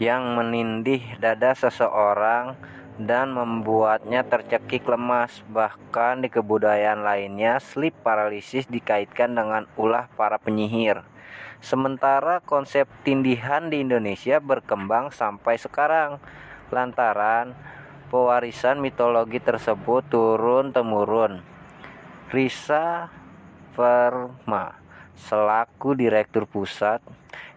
yang menindih dada seseorang dan membuatnya tercekik lemas. Bahkan di kebudayaan lainnya, sleep paralysis dikaitkan dengan ulah para penyihir. Sementara konsep tindihan di Indonesia berkembang sampai sekarang lantaran pewarisan mitologi tersebut turun-temurun. Risa Verma selaku Direktur Pusat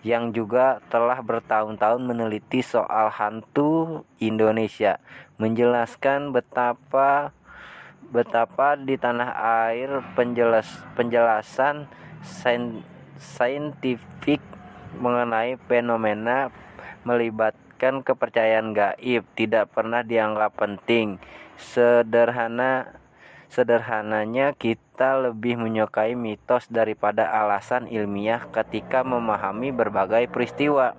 yang juga telah bertahun-tahun meneliti soal hantu Indonesia. Menjelaskan betapa betapa di tanah air penjelas penjelasan saintifik mengenai fenomena melibatkan kepercayaan gaib tidak pernah dianggap penting. Sederhana Sederhananya, kita lebih menyukai mitos daripada alasan ilmiah ketika memahami berbagai peristiwa.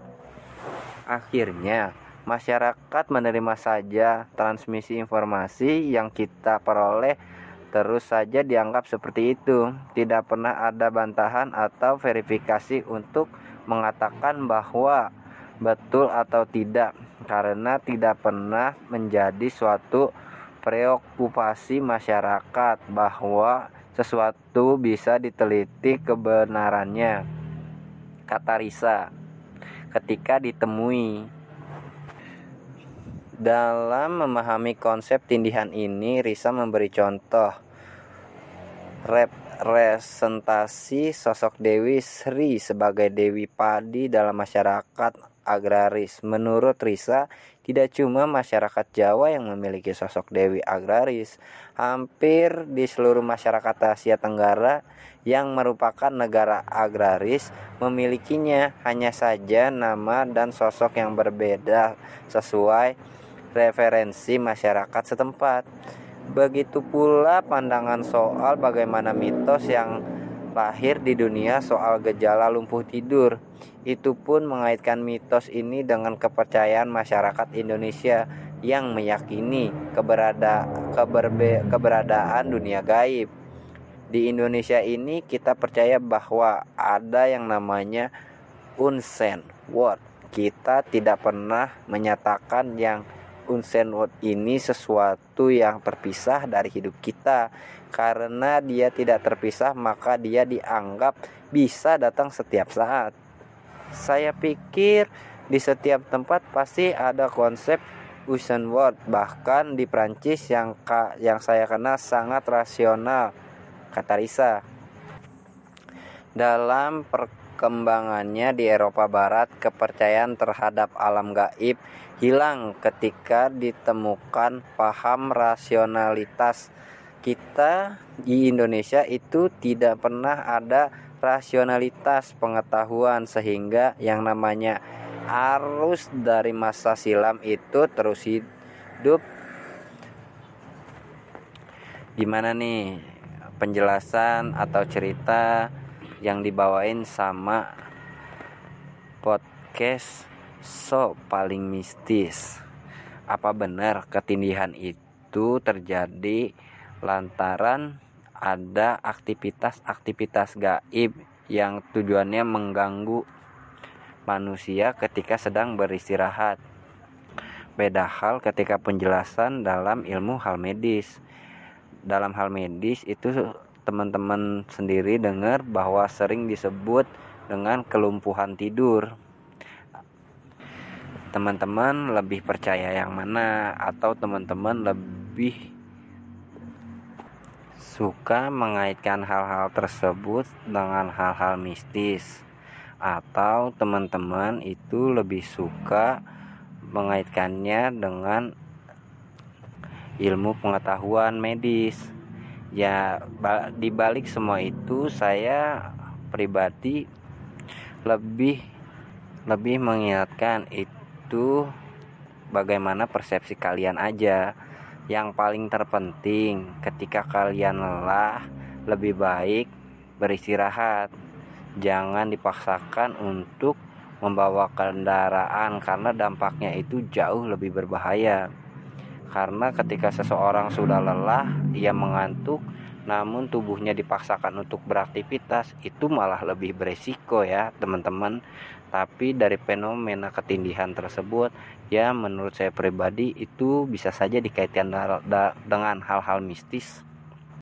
Akhirnya, masyarakat menerima saja transmisi informasi yang kita peroleh terus saja dianggap seperti itu. Tidak pernah ada bantahan atau verifikasi untuk mengatakan bahwa betul atau tidak, karena tidak pernah menjadi suatu preokupasi masyarakat bahwa sesuatu bisa diteliti kebenarannya. Kata Risa, ketika ditemui dalam memahami konsep tindihan ini, Risa memberi contoh representasi sosok Dewi Sri sebagai Dewi Padi dalam masyarakat agraris. Menurut Risa, tidak cuma masyarakat Jawa yang memiliki sosok Dewi agraris, hampir di seluruh masyarakat Asia Tenggara yang merupakan negara agraris memilikinya, hanya saja nama dan sosok yang berbeda sesuai referensi masyarakat setempat. Begitu pula pandangan soal bagaimana mitos yang lahir di dunia soal gejala lumpuh tidur itu pun mengaitkan mitos ini dengan kepercayaan masyarakat Indonesia yang meyakini keberada, keberbe, keberadaan dunia gaib. Di Indonesia ini kita percaya bahwa ada yang namanya unseen word. Kita tidak pernah menyatakan yang unseen word ini sesuatu yang terpisah dari hidup kita. Karena dia tidak terpisah maka dia dianggap bisa datang setiap saat. Saya pikir di setiap tempat pasti ada konsep ocean world bahkan di Prancis yang ka, yang saya kenal sangat rasional kata Risa. Dalam perkembangannya di Eropa Barat kepercayaan terhadap alam gaib hilang ketika ditemukan paham rasionalitas kita di Indonesia itu tidak pernah ada rasionalitas pengetahuan sehingga yang namanya arus dari masa silam itu terus hidup. Gimana nih penjelasan atau cerita yang dibawain sama podcast so paling mistis apa benar ketindihan itu terjadi lantaran ada aktivitas-aktivitas gaib yang tujuannya mengganggu manusia ketika sedang beristirahat. Beda hal ketika penjelasan dalam ilmu hal medis. Dalam hal medis itu teman-teman sendiri dengar bahwa sering disebut dengan kelumpuhan tidur. teman-teman lebih percaya yang mana? Atau teman-teman lebih suka mengaitkan hal-hal tersebut dengan hal-hal mistis? Atau teman-teman itu lebih suka mengaitkannya dengan ilmu pengetahuan medis ya dibalik semua itu saya pribadi lebih lebih mengingatkan itu bagaimana persepsi kalian aja. Yang paling terpenting ketika kalian lelah, lebih baik beristirahat. Jangan dipaksakan untuk membawa kendaraan karena dampaknya itu jauh lebih berbahaya. Karena ketika seseorang sudah lelah, ia mengantuk, namun tubuhnya dipaksakan untuk beraktivitas, itu malah lebih beresiko ya, teman-teman. Tapi dari fenomena ketindihan tersebut ya menurut saya pribadi itu bisa saja dikaitkan dengan hal-hal mistis